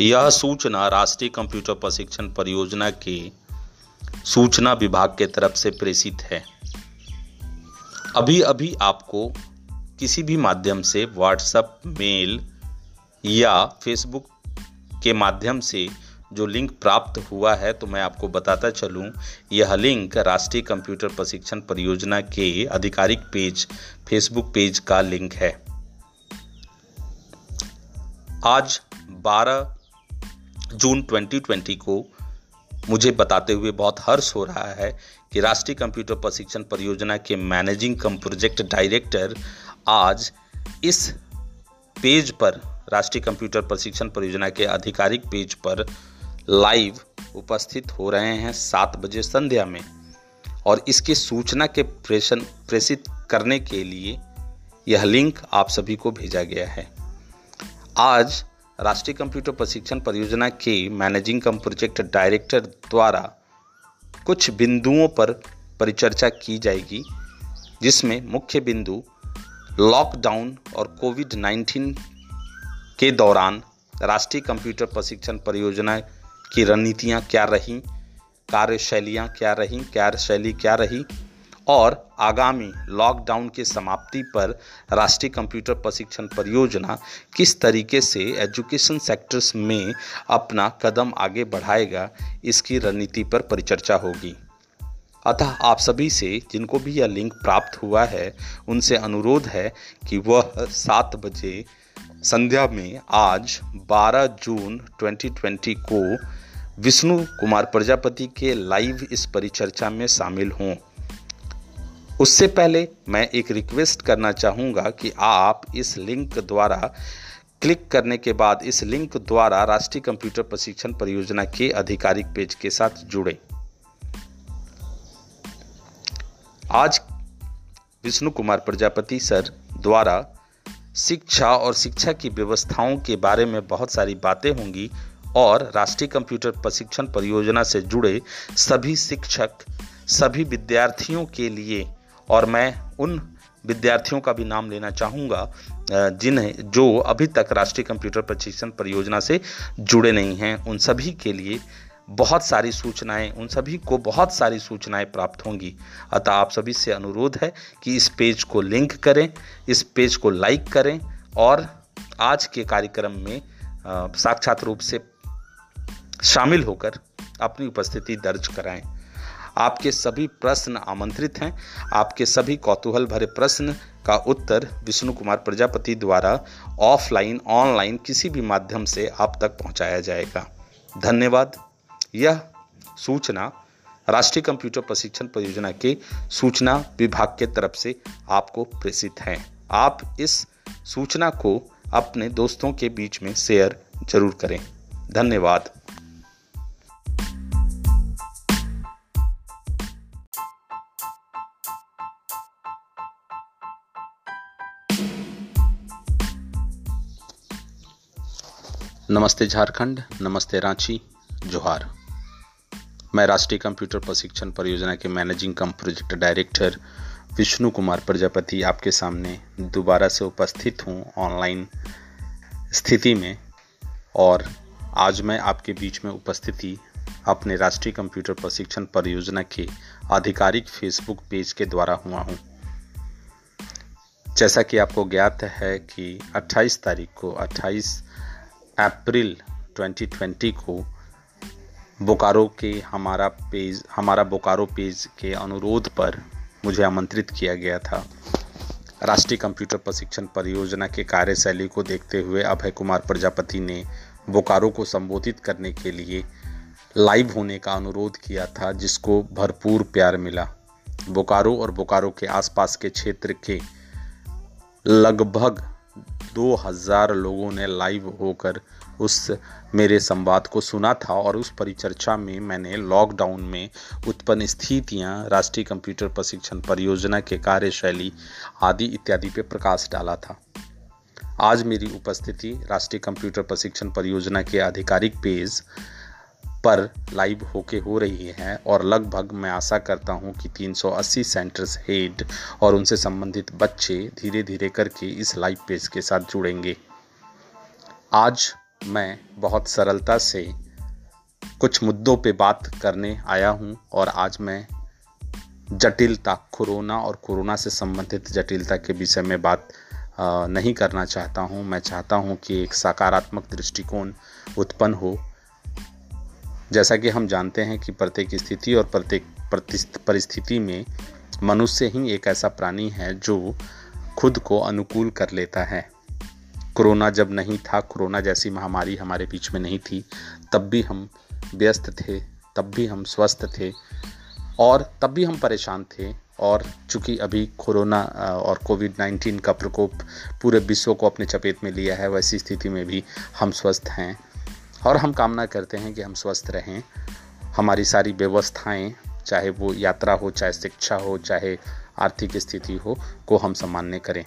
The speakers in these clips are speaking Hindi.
यह सूचना राष्ट्रीय कंप्यूटर प्रशिक्षण परियोजना के सूचना विभाग के तरफ़ से प्रेषित है। अभी अभी आपको किसी भी माध्यम से व्हाट्सएप मेल या फेसबुक के माध्यम से जो लिंक प्राप्त हुआ है तो मैं आपको बताता चलूँ। यह लिंक राष्ट्रीय कंप्यूटर प्रशिक्षण परियोजना के आधिकारिक पेज फेसबुक पेज का लिंक है। आज 12 जून 2020 को मुझे बताते हुए बहुत हर्ष हो रहा है कि राष्ट्रीय कंप्यूटर प्रशिक्षण परियोजना के मैनेजिंग कम प्रोजेक्ट डायरेक्टर आज इस पेज पर, राष्ट्रीय कंप्यूटर प्रशिक्षण परियोजना के आधिकारिक पेज पर लाइव उपस्थित हो रहे हैं सात बजे संध्या में। और इसकी सूचना के प्रेषण, प्रेषित करने के लिए यह लिंक आप सभी को भेजा गया है। आज राष्ट्रीय कंप्यूटर प्रशिक्षण परियोजना के मैनेजिंग कम प्रोजेक्ट डायरेक्टर द्वारा कुछ बिंदुओं पर परिचर्चा की जाएगी, जिसमें मुख्य बिंदु लॉकडाउन और कोविड 19 के दौरान राष्ट्रीय कंप्यूटर प्रशिक्षण परियोजना की रणनीतियाँ क्या रहीं, कार्यशैलियाँ क्या रहीं, कार्यशैली क्या रही और आगामी लॉकडाउन के समाप्ति पर राष्ट्रीय कंप्यूटर प्रशिक्षण परियोजना किस तरीके से एजुकेशन सेक्टर्स में अपना कदम आगे बढ़ाएगा, इसकी रणनीति पर परिचर्चा होगी। अतः आप सभी से, जिनको भी यह लिंक प्राप्त हुआ है, उनसे अनुरोध है कि वह सात बजे संध्या में आज 12 जून 2020 को विष्णु कुमार प्रजापति के लाइव इस परिचर्चा में शामिल हों। उससे पहले मैं एक रिक्वेस्ट करना चाहूँगा कि आप इस लिंक द्वारा क्लिक करने के बाद इस लिंक द्वारा राष्ट्रीय कंप्यूटर प्रशिक्षण परियोजना के आधिकारिक पेज के साथ जुड़े। आज विष्णु कुमार प्रजापति सर द्वारा शिक्षा और शिक्षा की व्यवस्थाओं के बारे में बहुत सारी बातें होंगी और राष्ट्रीय कंप्यूटर प्रशिक्षण परियोजना से जुड़े सभी शिक्षक, सभी विद्यार्थियों के लिए और मैं उन विद्यार्थियों का भी नाम लेना चाहूँगा जिन्हें जो अभी तक राष्ट्रीय कंप्यूटर प्रशिक्षण परियोजना से जुड़े नहीं हैं। उन सभी के लिए बहुत सारी सूचनाएँ, उन सभी को बहुत सारी सूचनाएँ प्राप्त होंगी। अतः आप सभी से अनुरोध है कि इस पेज को लिंक करें, इस पेज को लाइक करें और आज के कार्यक्रम में साक्षात रूप से शामिल होकर अपनी उपस्थिति दर्ज कराएँ। आपके सभी प्रश्न आमंत्रित हैं। आपके सभी कौतूहल भरे प्रश्न का उत्तर विष्णु कुमार प्रजापति द्वारा ऑफलाइन, ऑनलाइन किसी भी माध्यम से आप तक पहुँचाया जाएगा। धन्यवाद। यह सूचना राष्ट्रीय कंप्यूटर प्रशिक्षण परियोजना के सूचना विभाग के तरफ़ से आपको प्रेषित है। आप इस सूचना को अपने दोस्तों के बीच में शेयर ज़रूर करें। धन्यवाद। नमस्ते झारखंड, नमस्ते रांची, जोहार। मैं राष्ट्रीय कंप्यूटर प्रशिक्षण परियोजना के managing cum project director Vishnu Kumar Prajapati आपके सामने दोबारा से उपस्थित हूँ ऑनलाइन स्थिति में और आज मैं आपके बीच में उपस्थिति अपने राष्ट्रीय कंप्यूटर प्रशिक्षण परियोजना के आधिकारिक फेसबुक पेज के द्वारा हुआ हूँ। जैसा कि आपको ज्ञात है कि 28 तारीख को 28 अप्रैल 2020 को बोकारो के हमारा पेज, हमारा बोकारो पेज के अनुरोध पर मुझे आमंत्रित किया गया था। राष्ट्रीय कंप्यूटर प्रशिक्षण परियोजना के कार्यशैली को देखते हुए अभय कुमार प्रजापति ने बोकारो को संबोधित करने के लिए लाइव होने का अनुरोध किया था, जिसको भरपूर प्यार मिला। बोकारो और बोकारो के आसपास के क्षेत्र के लगभग 2000 लोगों ने लाइव होकर उस मेरे संवाद को सुना था और उस परिचर्चा में मैंने लॉकडाउन में उत्पन्न स्थितियाँ, राष्ट्रीय कंप्यूटर प्रशिक्षण परियोजना के कार्यशैली आदि इत्यादि पर प्रकाश डाला था। आज मेरी उपस्थिति राष्ट्रीय कंप्यूटर प्रशिक्षण परियोजना के आधिकारिक पेज पर लाइव होके हो रही है और लगभग मैं आशा करता हूँ कि 380 सेंटर्स हेड और उनसे संबंधित बच्चे धीरे धीरे करके इस लाइव पेज के साथ जुड़ेंगे। आज मैं बहुत सरलता से कुछ मुद्दों पे बात करने आया हूँ और आज मैं जटिलता, कोरोना और कोरोना से संबंधित जटिलता के विषय में बात नहीं करना चाहता हूँ। मैं चाहता हूँ कि एक सकारात्मक दृष्टिकोण उत्पन्न हो जैसा कि हम जानते हैं कि प्रत्येक स्थिति और प्रत्येक परिस्थिति में मनुष्य ही एक ऐसा प्राणी है जो खुद को अनुकूल कर लेता है। कोरोना जब नहीं था, कोरोना जैसी महामारी हमारे बीच में नहीं थी, तब भी हम व्यस्त थे, तब भी हम स्वस्थ थे और तब भी हम परेशान थे और चूँकि अभी कोरोना और कोविड 19 का प्रकोप पूरे विश्व को अपने चपेट में लिया है, वैसी स्थिति में भी हम स्वस्थ हैं। और हम कामना करते हैं कि हम स्वस्थ रहें। हमारी सारी व्यवस्थाएँ, चाहे वो यात्रा हो, चाहे शिक्षा हो, चाहे आर्थिक स्थिति हो, को हम सामान्य करें।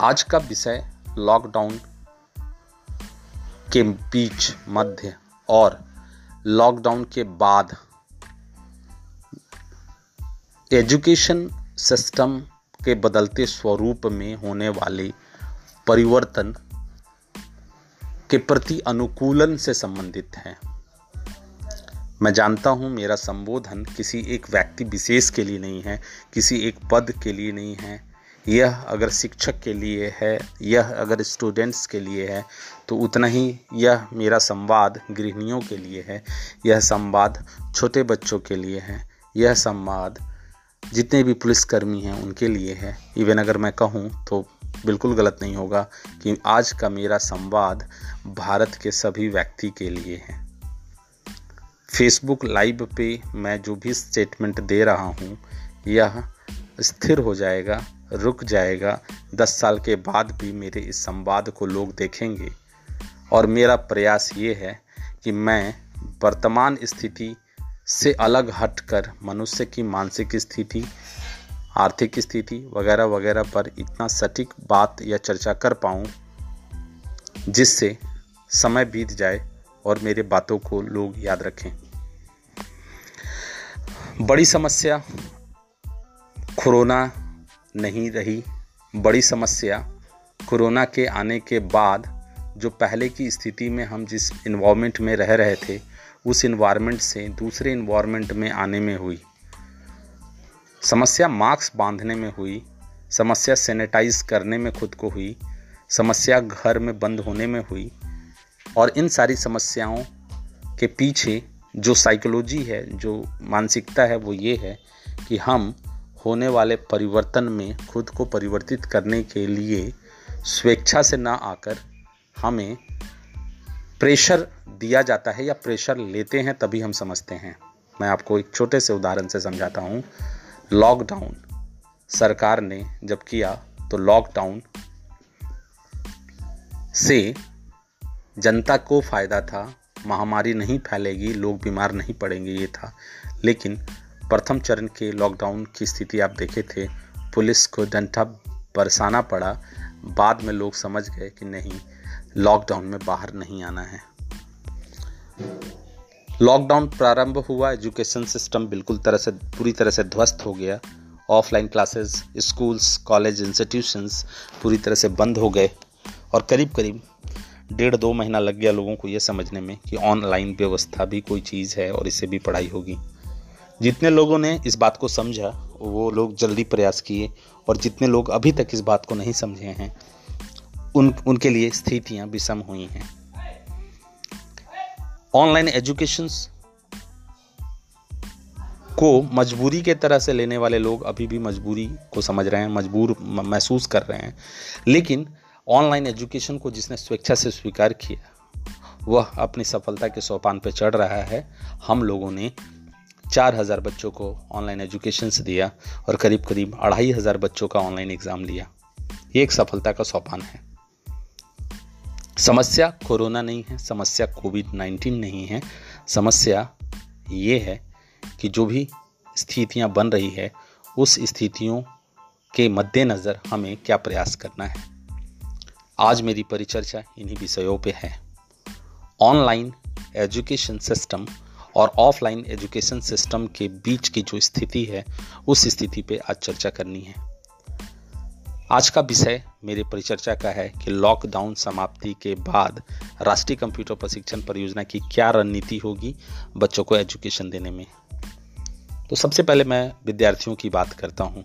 आज का विषय लॉकडाउन के बीच मध्य और लॉकडाउन के बाद। एजुकेशन सिस्टम के बदलते स्वरूप में होने वाले परिवर्तन के प्रति अनुकूलन से संबंधित हैं। मैं जानता हूँ मेरा संबोधन किसी एक व्यक्ति विशेष के लिए नहीं है, किसी एक पद के लिए नहीं है। यह अगर शिक्षक के लिए है, यह अगर स्टूडेंट्स के लिए है तो उतना ही यह मेरा संवाद गृहिणियों के लिए है। यह संवाद छोटे बच्चों के लिए है। यह संवाद जितने भी पुलिसकर्मी हैं, उनके लिए है। इवन अगर मैं कहूँ तो बिल्कुल गलत नहीं होगा कि आज का मेरा संवाद भारत के सभी व्यक्ति के लिए है। फेसबुक लाइव पे मैं जो भी स्टेटमेंट दे रहा हूँ, यह स्थिर हो जाएगा, रुक जाएगा। दस साल के बाद भी मेरे इस संवाद को लोग देखेंगे। और मेरा प्रयास ये है कि मैं वर्तमान स्थिति से अलग हटकर मनुष्य की मानसिक स्थिति आर्थिक स्थिति वगैरह वगैरह पर इतना सटीक बात या चर्चा कर पाऊँ, जिससे समय बीत जाए और मेरे बातों को लोग याद रखें। बड़ी समस्या, कोरोना नहीं रही। बड़ी समस्या, कोरोना के आने के बाद जो पहले की स्थिति में हम जिस इन्वायरमेंट में रह रहे थे, उस इन्वायरमेंट से दूसरे इन्वायरमेंट में आने में हुई। समस्या मास्क बांधने में हुई, समस्या सैनिटाइज करने में खुद को हुई, समस्या घर में बंद होने में हुई, और इन सारी समस्याओं के पीछे जो साइकोलॉजी है, जो मानसिकता है, वो ये है कि हम होने वाले परिवर्तन में खुद को परिवर्तित करने के लिए स्वेच्छा से ना आकर हमें प्रेशर दिया जाता है या प्रेशर लेते हैं तभी हम समझते हैं। मैं आपको एक छोटे से उदाहरण से समझाता हूँ। लॉकडाउन सरकार ने जब किया तो लॉकडाउन से जनता को फ़ायदा था, महामारी नहीं फैलेगी, लोग बीमार नहीं पड़ेंगे, ये था। लेकिन प्रथम चरण के लॉकडाउन की स्थिति आप देखे थे, पुलिस को डंठा बरसाना पड़ा। बाद में लोग समझ गए कि नहीं, लॉकडाउन में बाहर नहीं आना है। लॉकडाउन प्रारंभ हुआ, एजुकेशन सिस्टम बिल्कुल तरह से, पूरी तरह से ध्वस्त हो गया। Offline classes, schools, college, institutions पूरी तरह से बंद हो गए। और करीब करीब डेढ़ दो महीना लग गया लोगों को ये समझने में कि ऑनलाइन व्यवस्था भी कोई चीज़ है और इससे भी पढ़ाई होगी। जितने लोगों ने इस बात को समझा, वो लोग जल्दी प्रयास किए और जितने लोग अभी तक इस बात को नहीं समझे हैं, उन, उनके लिए स्थितियाँ विषम हुई हैं। ऑनलाइन एजुकेशन को मजबूरी के तरह से लेने वाले लोग अभी भी मजबूरी को समझ रहे हैं, मजबूर महसूस कर रहे हैं। लेकिन ऑनलाइन एजुकेशन को जिसने स्वेच्छा से स्वीकार किया, वह अपनी सफलता के सोपान पर चढ़ रहा है। हम लोगों ने चार हज़ार बच्चों को ऑनलाइन एजुकेशन से दिया और करीब करीब अढ़ाई हज़ार बच्चों का ऑनलाइन एग्ज़ाम लिया। ये एक सफलता का सोपान है। समस्या कोरोना नहीं है, समस्या कोविड नाइन्टीन नहीं है। समस्या ये है कि जो भी स्थितियाँ बन रही है, उस स्थितियों के मद्देनज़र हमें क्या प्रयास करना है। आज मेरी परिचर्चा इन्हीं विषयों पे है। ऑनलाइन एजुकेशन सिस्टम और ऑफलाइन एजुकेशन सिस्टम के बीच की जो स्थिति है, उस स्थिति पे आज चर्चा करनी है। आज का विषय मेरे परिचर्चा का है कि लॉकडाउन समाप्ति के बाद राष्ट्रीय कंप्यूटर प्रशिक्षण परियोजना की क्या रणनीति होगी बच्चों को एजुकेशन देने में। तो सबसे पहले मैं विद्यार्थियों की बात करता हूँ।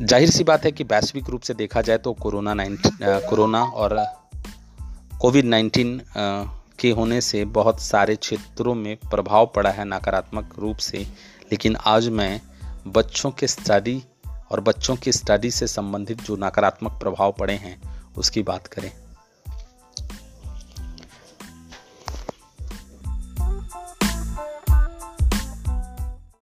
ज़ाहिर सी बात है कि वैश्विक रूप से देखा जाए तो कोरोना नाइन्टीन कोरोना और कोविड नाइन्टीन के होने से बहुत सारे क्षेत्रों में प्रभाव पड़ा है नकारात्मक रूप से। लेकिन आज मैं बच्चों के स्टडी और बच्चों की स्टडी से संबंधित जो नकारात्मक प्रभाव पड़े हैं उसकी बात करें।